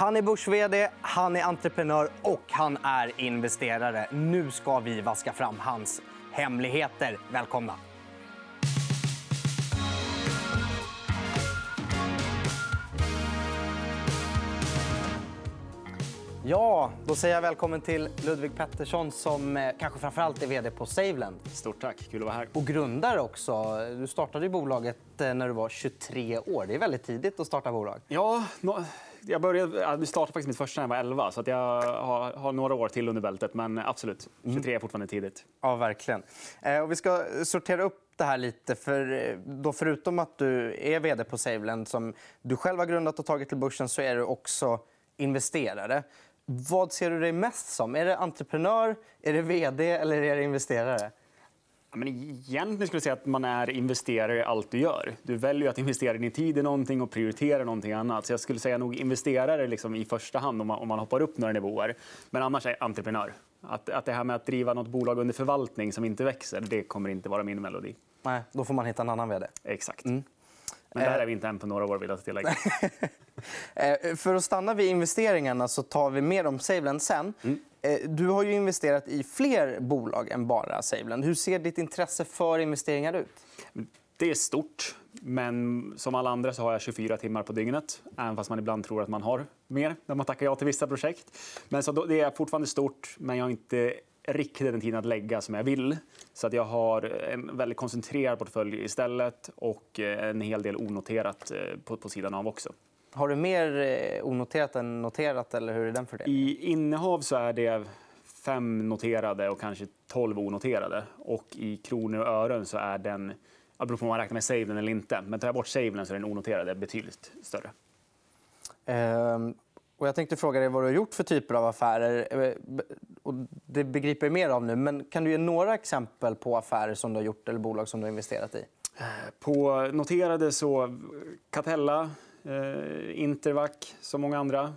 Han är börs han är entreprenör och han är investerare. Nu ska vi vaska fram hans hemligheter. Välkomna. Ja, då säger jag välkommen till Ludvig Pettersson som eh, kanske framförallt är vd på Saveland. Stort tack. Kul att vara här. Och grundare också. Du startade bolaget eh, när du var 23 år. Det är väldigt tidigt att starta bolag. Ja, jag började, startade faktiskt mitt första när jag var 11. Så jag har, har, några år till under bältet. Men absolut, 23 är fortfarande tidigt. Ja, verkligen. Eh, och vi ska sortera upp det här lite. För då förutom att du är vd på Saveland som du själv har grundat och tagit till börsen så är du också investerare. Vad ser du dig mest som? Är det entreprenör, är det vd eller är det investerare? Ja, men egentligen skulle jag säga att man är investerare i allt du gör. Du väljer att investera din tid i någonting och prioritera någonting annat. Så jag skulle säga nog investerare liksom i första hand om man, om man hoppar upp några nivåer. Men annars är entreprenör. Att, att det här med att driva något bolag under förvaltning som inte växer, det kommer inte vara min melodi. Nej, då får man hitta en annan vd. Exakt. Mm. Men där är vi inte än på några år, vill jag tillägga. Eh, för att stanna vid investeringarna så tar vi mer om Saveland sen. Mm. Eh, du har ju investerat i fler bolag än bara Saveland. Hur ser ditt intresse för investeringar ut? Det är stort, men som alla andra så har jag 24 timmar på dygnet. Även fast man ibland tror att man har mer när man tackar ja till vissa projekt. Men så det är fortfarande stort, men jag har inte riktigt den tiden att lägga som jag vill. Så att jag har en väldigt koncentrerad portfölj istället och eh, en hel del onoterat eh, på, på sidan av också. Har du mer eh, onoterat än noterat? eller hur är den fördelningen? I innehav så är det fem noterade och kanske tolv onoterade. Och I kronor och ören så är den... Det beror på om man räknar med saven eller inte. Men tar jag bort saven så är den onoterade betydligt större. Ehm, och jag tänkte fråga dig vad du har gjort för typer av affärer. Eh, och det begriper jag mer av nu. Men kan du ge några exempel på affärer som du har gjort eller bolag som du har investerat i? Eh, på noterade så Catella, eh, Intervac, som många andra.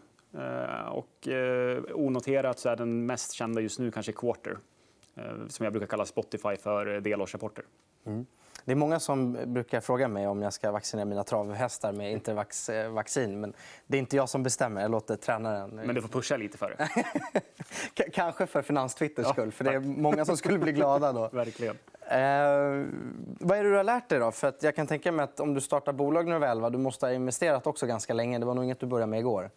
Och onoterat så är den mest kända just nu kanske Quarter. Som jag brukar kalla Spotify för delårsrapporter. Mm. Det är många som brukar fråga mig om jag ska vaccinera mina travhästar med Intervax-vaccin. Men det är inte jag som bestämmer. Jag låter tränaren... Men du får pusha lite för det. Kanske för Finanstwitters skull. För det är många som skulle bli glada då. Verkligen. Eh, vad är det du har lärt dig? Då? För att jag kan tänka mig att om du startar bolag när du är 11 du måste ha investerat också ganska länge. Det var nog inget du började med igår.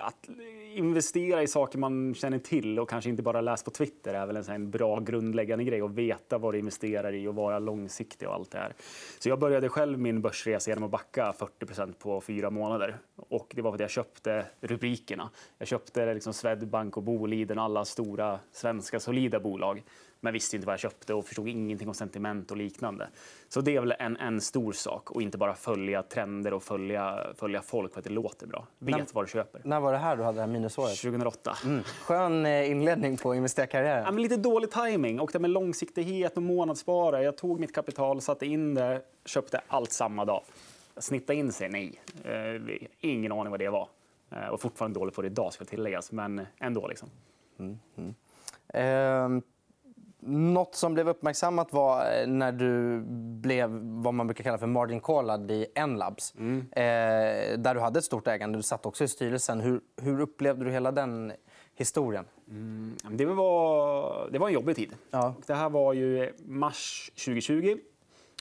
Att investera i saker man känner till och kanske inte bara läst på Twitter är väl en bra grundläggande grej. Att veta vad du investerar i och vara långsiktig. och allt det här. Så jag började själv min börsresa genom att backa 40% på fyra månader. Och det var för att jag köpte rubrikerna. Jag köpte liksom Swedbank och Boliden, alla stora svenska solida bolag men visste inte vad jag köpte och förstod ingenting om sentiment och liknande. Så det är väl en, en stor sak och inte bara följa trender och följa, följa folk för att det låter bra. Vet när, vad du köper. När var det här du hade det här minusåret? 2008. Mm. Skön eh, inledning på investerarkarriären. Ja, men lite dålig timing och det med långsiktighet och månadsspara. Jag tog mitt kapital, satte in det, köpte allt samma dag. Snitta in sig? Nej. Eh, ingen aning vad det var. Eh, och fortfarande dålig på det idag, ska tilläggas. Men ändå. Liksom. Mm. Mm. Eh, något som blev uppmärksammat var eh, när du blev vad man brukar kalla för margin callad i Enlabs. Mm. Eh, där du hade ett stort ägande. Du satt också i styrelsen. Hur, hur upplevde du hela den historien? Mm. Det, var, det var en jobbig tid. Ja. Det här var ju mars 2020.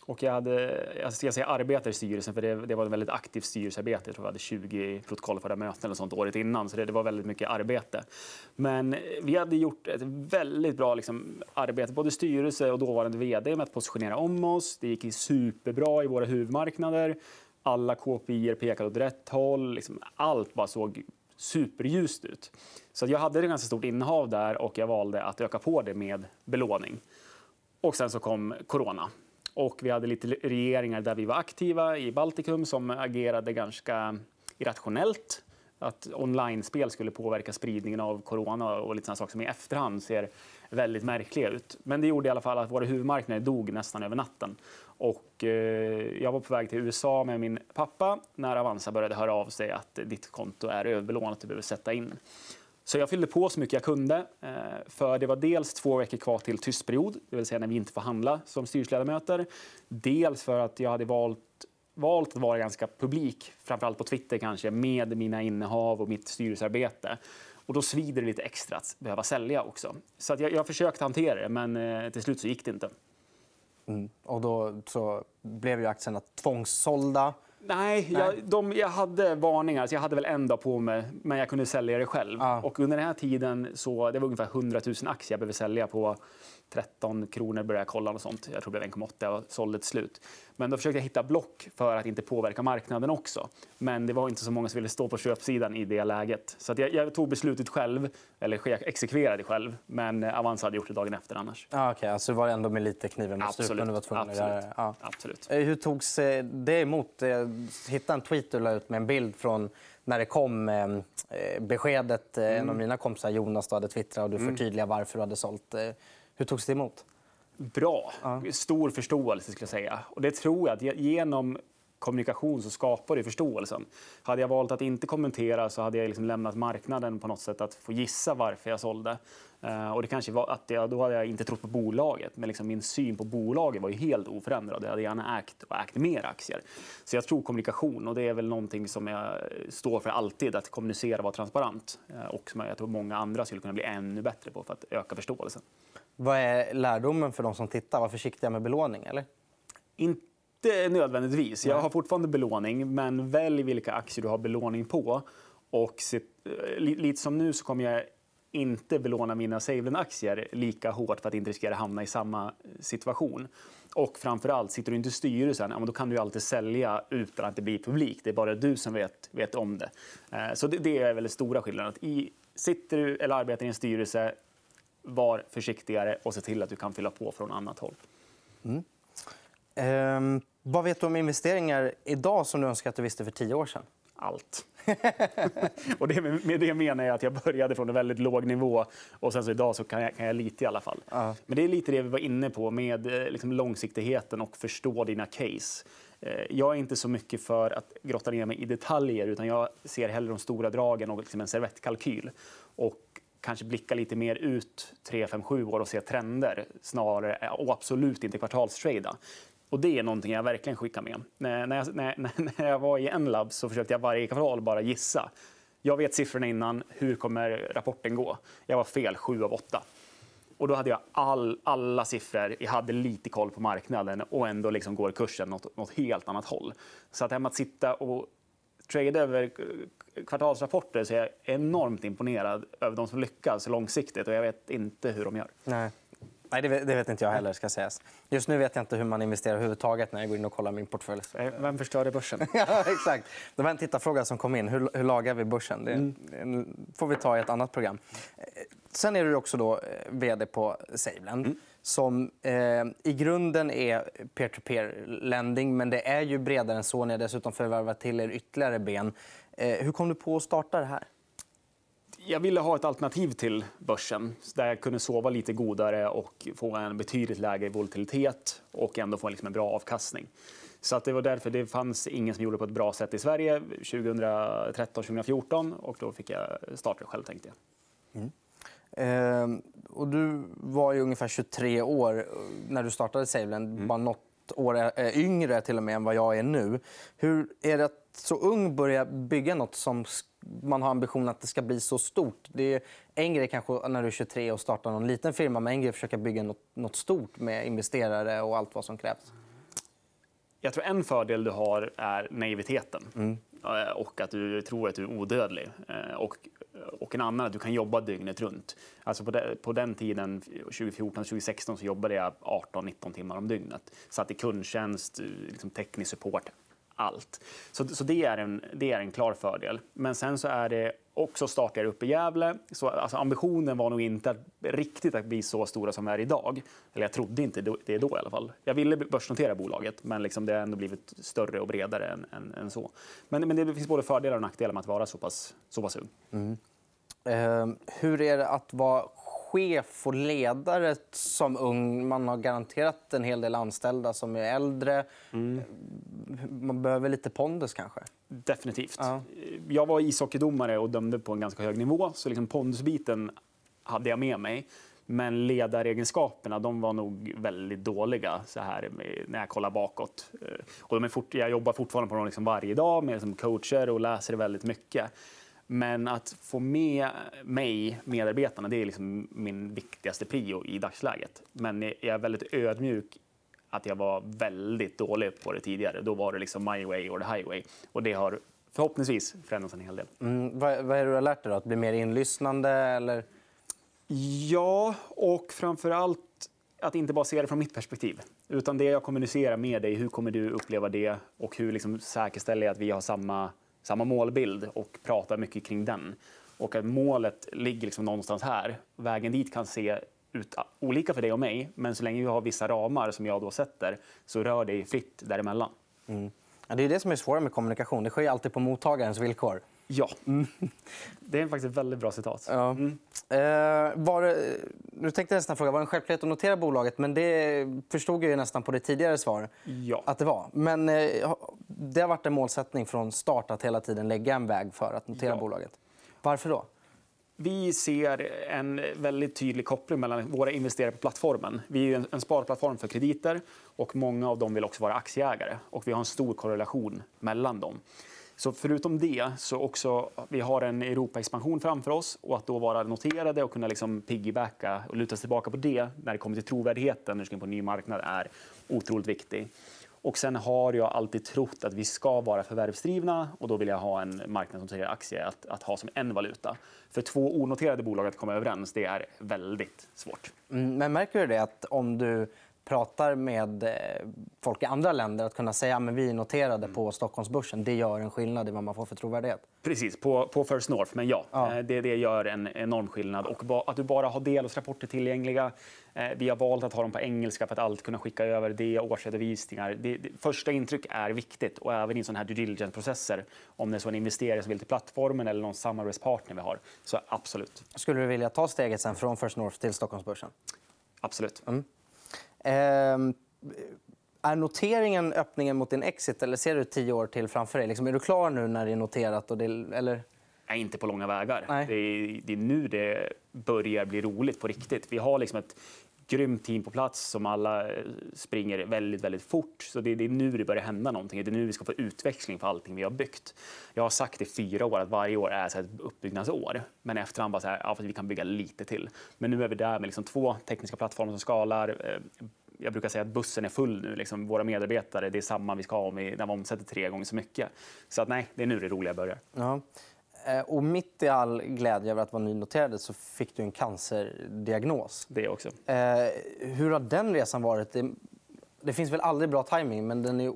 Och jag, hade, alltså jag ska säga arbetar i styrelsen, för det, det var ett väldigt aktivt styrelsearbete. Jag tror vi hade 20 protokollförda möten eller sånt året innan, så det, det, var väldigt mycket arbete. Men vi hade gjort ett väldigt bra liksom, arbete, både styrelse och dåvarande vd, med att positionera om oss. Det gick superbra i våra huvudmarknader. Alla KPI pekade åt rätt håll. Liksom, allt bara såg superljust ut. Så jag hade ett ganska stort innehav där och jag valde att öka på det med belåning. Och sen så kom corona. Och vi hade lite regeringar där vi var aktiva i Baltikum som agerade ganska irrationellt. Att online-spel skulle påverka spridningen av corona och lite såna saker som i efterhand ser väldigt märkliga ut. Men det gjorde i alla fall att våra huvudmarknader dog nästan över natten. Och, eh, jag var på väg till USA med min pappa när Avanza började höra av sig att ditt konto är överbelånat och du behöver sätta in. Så jag fyllde på så mycket jag kunde. Eh, för Det var dels två veckor kvar till tystperiod, det vill säga när vi inte får handla som styrelseledamöter. Dels för att jag hade valt valt att vara ganska publik, framförallt på Twitter kanske, med mina innehav och mitt styrelsearbete. Och då svider det lite extra att behöva sälja också. Så att jag, jag försökte hantera det, men eh, till slut så gick det inte. Mm. Och då så blev ju aktierna tvångssålda. Nej, jag, de, jag hade varningar. Så jag hade väl en dag på mig, men jag kunde sälja det själv. Ah. Och under den här tiden så det var ungefär 100 000 aktier jag behövde sälja på 13 kronor började jag kolla och sånt. Jag tror det blev 1,8 och sålde till slut. Men då försökte jag hitta block för att inte påverka marknaden också. Men det var inte så många som ville stå på köpsidan i det läget. Så jag, jag, tog beslutet själv, eller exekverade själv. Men Avanza hade gjort det dagen efter annars. Ah, okay. Alltså var det ändå med lite kniven mot strupen du var tvungen Absolut. att göra ja. Absolut. Eh, hur togs eh, det emot? Jag hittade en tweet du la ut med en bild från när det kom eh, beskedet. Mm. En av mina kompisar, Jonas, hade twittrat och du mm. förtydligade varför du hade sålt. Hur togs det emot? Bra. Ja. Stor förståelse. skulle jag säga. Och det tror jag att genom kommunikation så skapar det förståelsen. Hade jag valt att inte kommentera så hade jag liksom lämnat marknaden på något sätt att få gissa varför jag sålde. Uh, och det kanske var att jag, då hade jag inte trott på bolaget, men liksom min syn på bolaget var ju helt oförändrad. Jag hade gärna ägt och ägt mer aktier. Så jag tror kommunikation, och det är väl någonting som jag står för alltid, att kommunicera och vara transparent. Uh, och som jag tror många andra skulle kunna bli ännu bättre på för att öka förståelsen. Vad är lärdomen för de som tittar? Var försiktiga med belåning, eller? Inte nödvändigtvis. Jag har fortfarande belåning, men välj vilka aktier du har belåning på. Och se, eh, lite som nu så kommer jag inte belåna mina Savelin-aktier lika hårt för att inte riskera att hamna i samma situation. Och framför allt, sitter du inte i styrelsen, ja, då kan du alltid sälja utan att det blir publikt. Det är bara du som vet, vet om det. Eh, så det, det är väl den stora skillnaden. Att i, sitter du eller arbetar i en styrelse, var försiktigare och se till att du kan fylla på från annat håll. Mm. Ehm, vad vet du om investeringar idag som du önskar att du visste för tio år sedan? Allt. och det, med det menar jag att jag började från en väldigt låg nivå och sen så idag så kan jag, kan jag lite i alla fall. Uh. Men det är lite det vi var inne på med eh, liksom, långsiktigheten och förstå dina case. Eh, jag är inte så mycket för att grotta ner mig i detaljer utan jag ser hellre de stora dragen och liksom en servettkalkyl. Och kanske blicka lite mer ut 3, 5, 7 år och se trender snarare och absolut inte kvartalstrada. Och det är någonting jag verkligen skickar med. När, jag, när, när jag var i Enlab så försökte jag varje kvartal bara gissa. Jag vet siffrorna innan. Hur kommer rapporten gå? Jag var fel 7 av 8. Och då hade jag all, alla siffror, jag hade lite koll på marknaden och ändå liksom går kursen åt något helt annat håll. Så att, att sitta och trade över kvartalsrapporter så är jag enormt imponerad över de som lyckas långsiktigt. och Jag vet inte hur de gör. Nej. Nej, det vet, det vet, inte jag heller. ska sägas. Just nu vet jag inte hur man investerar överhuvudtaget när jag går in och kollar min portfölj. Vem förstörde börsen? ja, exakt. Det var en tittarfråga som kom in. Hur, hur lagar vi börsen? Det mm. får vi ta i ett annat program. Sen är du också då eh, vd på Saveland. Mm som eh, i grunden är peer-to-peer-lending. Men det är ju bredare än så. Ni har dessutom förvärvat till er ytterligare ben. Eh, hur kom du på att starta det här? Jag ville ha ett alternativ till börsen där jag kunde sova lite godare och få en betydligt lägre volatilitet och ändå få liksom en bra avkastning. Så att det var därför det fanns ingen som gjorde det på ett bra sätt i Sverige 2013-2014 och då fick jag starta det själv. tänkte jag. Mm. Eh, och du var ju ungefär 23 år när du startade Saveland. Mm. Bara något år yngre till och med än vad jag är nu. Hur är det så ung börja bygga nåt som man har ambitionen att det ska bli så stort? Det är en grej kanske när du är 23 och startar någon liten firma men en grej att försöka bygga nåt, nåt stort med investerare och allt vad som krävs. Jag tror en fördel du har är naiviteten. Mm. Eh, och att du tror att du är odödlig. Eh, och och en annan att du kan jobba dygnet runt. Alltså på, de, på den tiden, 2014-2016, så jobbade jag 18-19 timmar om dygnet. Satt i kundtjänst, liksom teknisk support, allt. Så, så det, är en, det är en klar fördel. Men sen så är det också startar upp i Gävle. Så, alltså, ambitionen var nog inte att, riktigt att bli så stora som vi är idag. Eller jag trodde inte det då i alla fall. Jag ville börsnotera bolaget, men liksom det har ändå blivit större och bredare än, än, än så. Men, men, det finns både fördelar och nackdelar med att vara så pass, så pass ung. Mm. Uh, hur är det att vara chef och ledare som ung? Man har garanterat en hel del anställda som är äldre. Mm. Man behöver lite pondus, kanske? Definitivt. Ja. Jag var ishockeydomare och dömde på en ganska hög nivå. Så liksom pondusbiten hade jag med mig. Men ledaregenskaperna de var nog väldigt dåliga så här när jag kollar bakåt. Eh, och de är fort, jag jobbar fortfarande på dem liksom varje dag med som coacher och läser väldigt mycket. Men att få med mig, medarbetarna, det är liksom min viktigaste prio i dagsläget. Men jag är väldigt ödmjuk att jag var väldigt dålig på det tidigare. Då var det liksom my way or the highway. Och det har förhoppningsvis förändrats en hel del. Mm, vad, vad är det du har lärt dig? Då? Att bli mer inlyssnande? Eller? Ja, och framför allt att inte bara se det från mitt perspektiv. Utan det jag kommunicerar med dig, hur kommer du uppleva det? Och hur liksom säkerställer jag att vi har samma, samma målbild och pratar mycket kring den? Och att målet ligger liksom någonstans här. Vägen dit kan se ut olika för dig och mig, men så länge vi har vissa ramar som jag då sätter så rör dig fritt däremellan. Mm. Ja, det är det som är svårt med kommunikation. Det sker alltid på mottagarens villkor. Ja. Mm. Det är faktiskt ett väldigt bra citat. Ja. Mm. Eh, var, nu tänkte jag nästan fråga, var det en självklarhet att notera bolaget? Men det förstod jag nästan på det tidigare svar ja. att det var. Men eh, det har varit en målsättning från start att hela tiden lägga en väg för att notera ja. bolaget. Varför då? Vi ser en väldigt tydlig koppling mellan våra investerare på plattformen. Vi är en sparplattform för krediter och många av dem vill också vara aktieägare. Och vi har en stor korrelation mellan dem. Så förutom det så också vi har en Europa-expansion framför oss och att då vara noterade och kunna liksom piggybacka och luta sig tillbaka på det när det kommer till trovärdigheten när du ska in på en ny marknad är otroligt viktigt. Och sen har jag alltid trott att vi ska vara förvärvsdrivna och då vill jag ha en marknad som säger aktier att, att ha som en valuta. För två onoterade bolag att komma överens, det är väldigt svårt. Mm, men märker du det att om du pratar med eh, folk i andra länder att kunna säga att vi är noterade mm. på Stockholmsbörsen, det gör en skillnad i vad man får för trovärdighet? Precis, på, på First North. Men ja, ja. Eh, det, det gör en enorm skillnad. Och att du bara har delårsrapporter tillgängliga. Eh, vi har valt att ha dem på engelska för att alltid kunna skicka över det, årsredovisningar. Det, det, första intryck är viktigt och även i sådana här due diligence-processer. Om det är så en investerare som vill till plattformen eller någon samarbetspartner vi har. Så absolut. Skulle du vilja ta steget sen från First North till Stockholmsbörsen? Absolut. Mm. Ehm, är noteringen öppningen mot din exit eller ser du tio år till framför dig? Liksom, är du klar nu när det är noterat? Och det, eller? Nej, inte på långa vägar. Det är, det är, nu det börjar bli roligt på riktigt. Vi har liksom ett grymt team på plats som alla eh, springer väldigt, väldigt fort. Så det, är nu det börjar hända någonting. Det är nu vi ska få utväxling för allting vi har byggt. Jag har sagt i fyra år att varje år är så ett uppbyggnadsår. Men efterhand bara så här, ja, vi kan bygga lite till. Men nu är vi där med liksom två tekniska plattformar som skalar. Eh, jag brukar säga att bussen är full nu. Liksom, våra medarbetare, det är samma vi ska ha om vi, när vi omsätter tre gånger så mycket. Så att, nej, det är nu det roliga börjar. Ja. Eh, och mitt i all glädje över att vara nynoterad så fick du en cancerdiagnos. Det också. Eh, hur har den resan varit? Det finns väl aldrig bra timing, men den är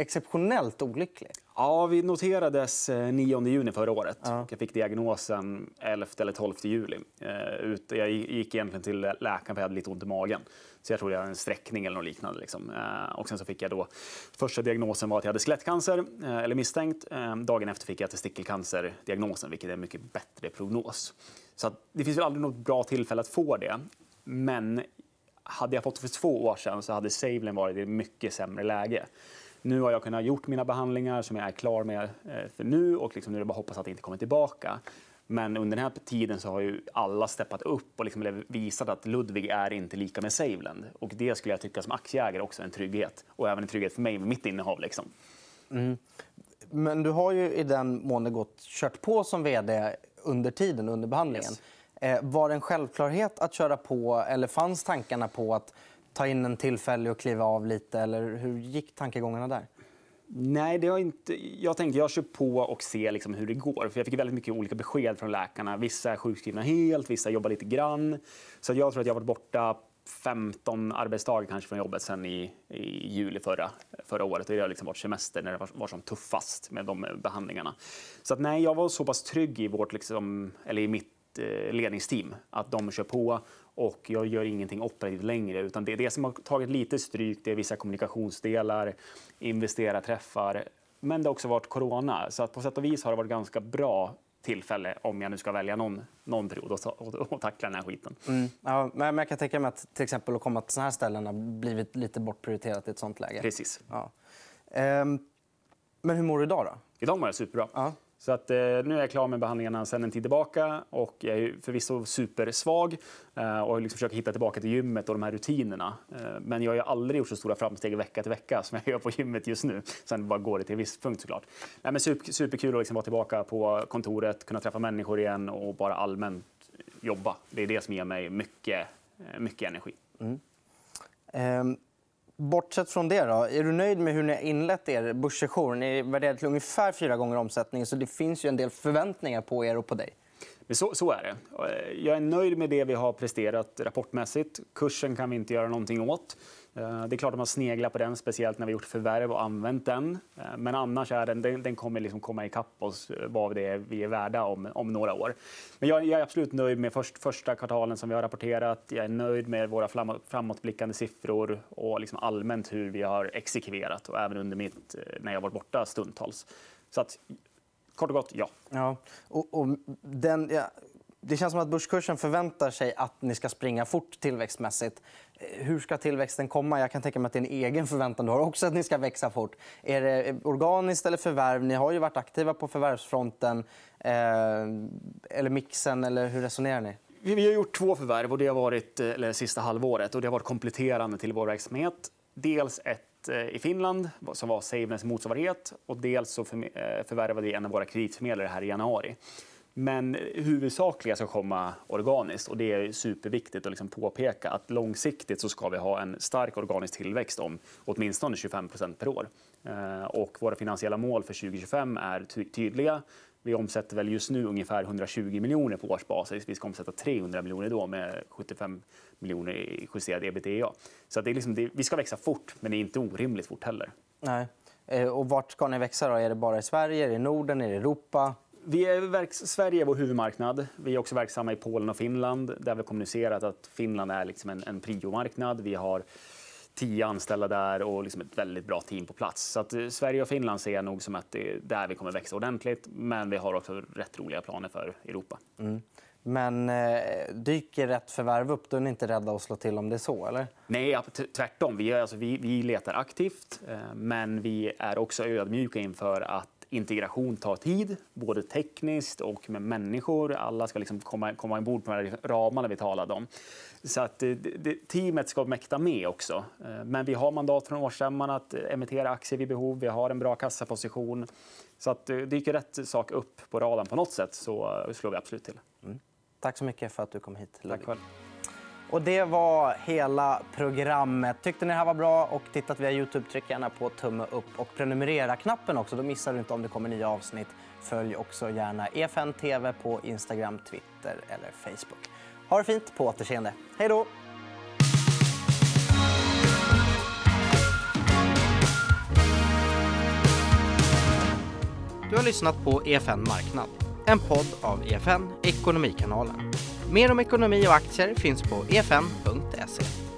exceptionellt olycklig. Ja, vi noterades 9 eh, juni förra året. Ja. Jag fick diagnosen 11 eller 12 juli. Eh, jag gick egentligen till läkaren för jag hade lite ont i magen. Så jag tror jag hade en sträckning eller något liknande. Liksom. Eh, och sen så fick jag då, första diagnosen var att jag hade skelettcancer, eller misstänkt. Dagen efter fick jag testikelcancer-diagnosen, vilket är en mycket bättre prognos. Så det finns väl aldrig något bra tillfälle att få det. Men hade jag fått det för två år sedan så hade Savelin varit i ett mycket sämre läge. Nu har jag kunnat gjort mina behandlingar som jag är klar med eh, för nu och liksom nu är det bara att hoppas att det inte kommer tillbaka. Men under den här tiden så har ju alla steppat upp och liksom visat att Ludvig är inte lika med Saveland. Och det skulle jag tycka som aktieägare också är en trygghet. Och även en trygghet för mig med mitt innehav. Liksom. Mm. Men du har ju i den mån gått kört på som vd under tiden, under behandlingen. Yes. Eh, var det en självklarhet att köra på eller fanns tankarna på att ta in en tillfällig och kliva av lite? Eller hur gick tankegångarna där? Nej, det har inte... jag tänkte jag kör på och ser liksom hur det går. För jag fick väldigt mycket olika besked från läkarna. Vissa är sjukskrivna helt, vissa jobbar lite grann. Så jag tror att jag har varit borta 15 arbetsdagar kanske från jobbet sen i, i juli förra, förra året. Det har liksom varit semester när det var, var som tuffast med de behandlingarna. Så att, nej, jag var så pass trygg i, vårt, liksom, eller i mitt ledningsteam att de kör på och jag gör ingenting operativt längre. Utan det, det som har tagit lite stryk det är vissa kommunikationsdelar, investerarträffar. Men det har också varit corona. Så att på sätt och vis har det varit ganska bra tillfälle om jag nu ska välja någon, någon period och tackla den här skiten. Mm. Ja, men jag kan tänka mig att till exempel att komma till såna här ställen har blivit lite bortprioriterat i ett sånt läge. Precis. Ja. Ehm, men hur mår du idag? Då? Idag mår jag superbra. Ja. Så att, eh, nu är jag klar med behandlingarna sen en tid tillbaka och jag är förvisso supersvag eh, och liksom försöker hitta tillbaka till gymmet och de här rutinerna. Eh, men jag har ju aldrig gjort så stora framsteg vecka till vecka som jag gör på gymmet just nu. Sen bara går det till en viss punkt såklart. Nej, men super, superkul att liksom vara tillbaka på kontoret, kunna träffa människor igen och bara allmänt jobba. Det är det som ger mig mycket, eh, mycket energi. Mm. Um... Bortsett från det, då, är du nöjd med hur ni har inlett er börssession? Ni är värderade till ungefär fyra gånger omsättningen. så det finns ju en del förväntningar på er och på dig. Så, så, är det. Eh, jag är nöjd med det vi har presterat rapportmässigt. Kursen kan vi inte göra någonting åt. Eh, det är klart att man sneglar på den, speciellt när vi gjort förvärv och använt den. Eh, men annars är den, den, den kommer liksom komma ikapp oss vad det är vi är värda om, om några år. Men jag, jag är absolut nöjd med först, första kvartalen som vi har rapporterat. Jag är nöjd med våra framåtblickande siffror och liksom allmänt hur vi har exekverat och även under mitt, när jag varit borta stundtals. Så att, kort och gott, ja. ja och, och den, ja, det känns som att börskursen förväntar sig att ni ska springa fort tillväxtmässigt. Eh, hur ska tillväxten komma? Jag kan tänka mig att det är en egen förväntan du har också att ni ska växa fort. Är det organiskt eller förvärv? Ni har ju varit aktiva på förvärvsfronten. Eh, eller mixen, eller hur resonerar ni? Vi har gjort två förvärv och det har varit eh, eller, sista halvåret och det har varit kompletterande till vår verksamhet. Dels ett Eh, i Finland som var Saveness motsvarighet och dels så eh, förvärvade vi en av våra kreditförmedlare här i januari. Men huvudsakliga ska komma organiskt och det är superviktigt att liksom påpeka att långsiktigt så ska vi ha en stark organisk tillväxt om åtminstone 25% per år. Eh, och våra finansiella mål för 2025 är tydliga. Vi omsätter väl just nu ungefär 120 miljoner på årsbasis. Vi ska omsätta 300 miljoner då med 75 miljoner i justerad ebitda. Så det är liksom, det, vi ska växa fort, men det är inte orimligt fort heller. Nej. Eh, och vart ska ni växa? Då? Är det bara i Sverige, är det i Norden, är det i Europa? Vi är verks Sverige är vår huvudmarknad. Vi är också verksamma i Polen och Finland där vi kommunicerat att Finland är liksom en, en priomarknad. Vi har tio anställda där och liksom ett väldigt bra team på plats. Så att eh, Sverige och Finland ser jag nog som att det är där vi kommer växa ordentligt. Men vi har också rätt roliga planer för Europa. Mm. Men eh, dyker rätt förvärv upp, då är ni inte rädda att slå till om det är så? eller? Nej, tvärtom. Vi, alltså, vi, vi letar aktivt, eh, men vi är också ödmjuka inför att integration tar tid, både tekniskt och med människor. Alla ska liksom komma, komma ombord på de här ramarna vi talade om. Så att det, det, teamet ska mäkta med också. Eh, men vi har mandat från årsstämman att emittera aktier vid behov. Vi har en bra kassaposition. Så att eh, dyker rätt sak upp på radarn på något sätt så slår vi absolut till. Mm. Tack så mycket för att du kom hit. Ludvig. Tack själv. Och det var hela programmet. Tyckte ni det här var bra och tittat via Youtube, tryck gärna på tumme upp och prenumerera-knappen också. Då missar du inte om det kommer nya avsnitt. Följ också gärna EFN TV på Instagram, Twitter eller Facebook. Ha det fint, på återseende. Hej då! Du har lyssnat på EFN Marknad, en podd av EFN Ekonomikanalen. Mer om ekonomi och aktier finns på efn.se.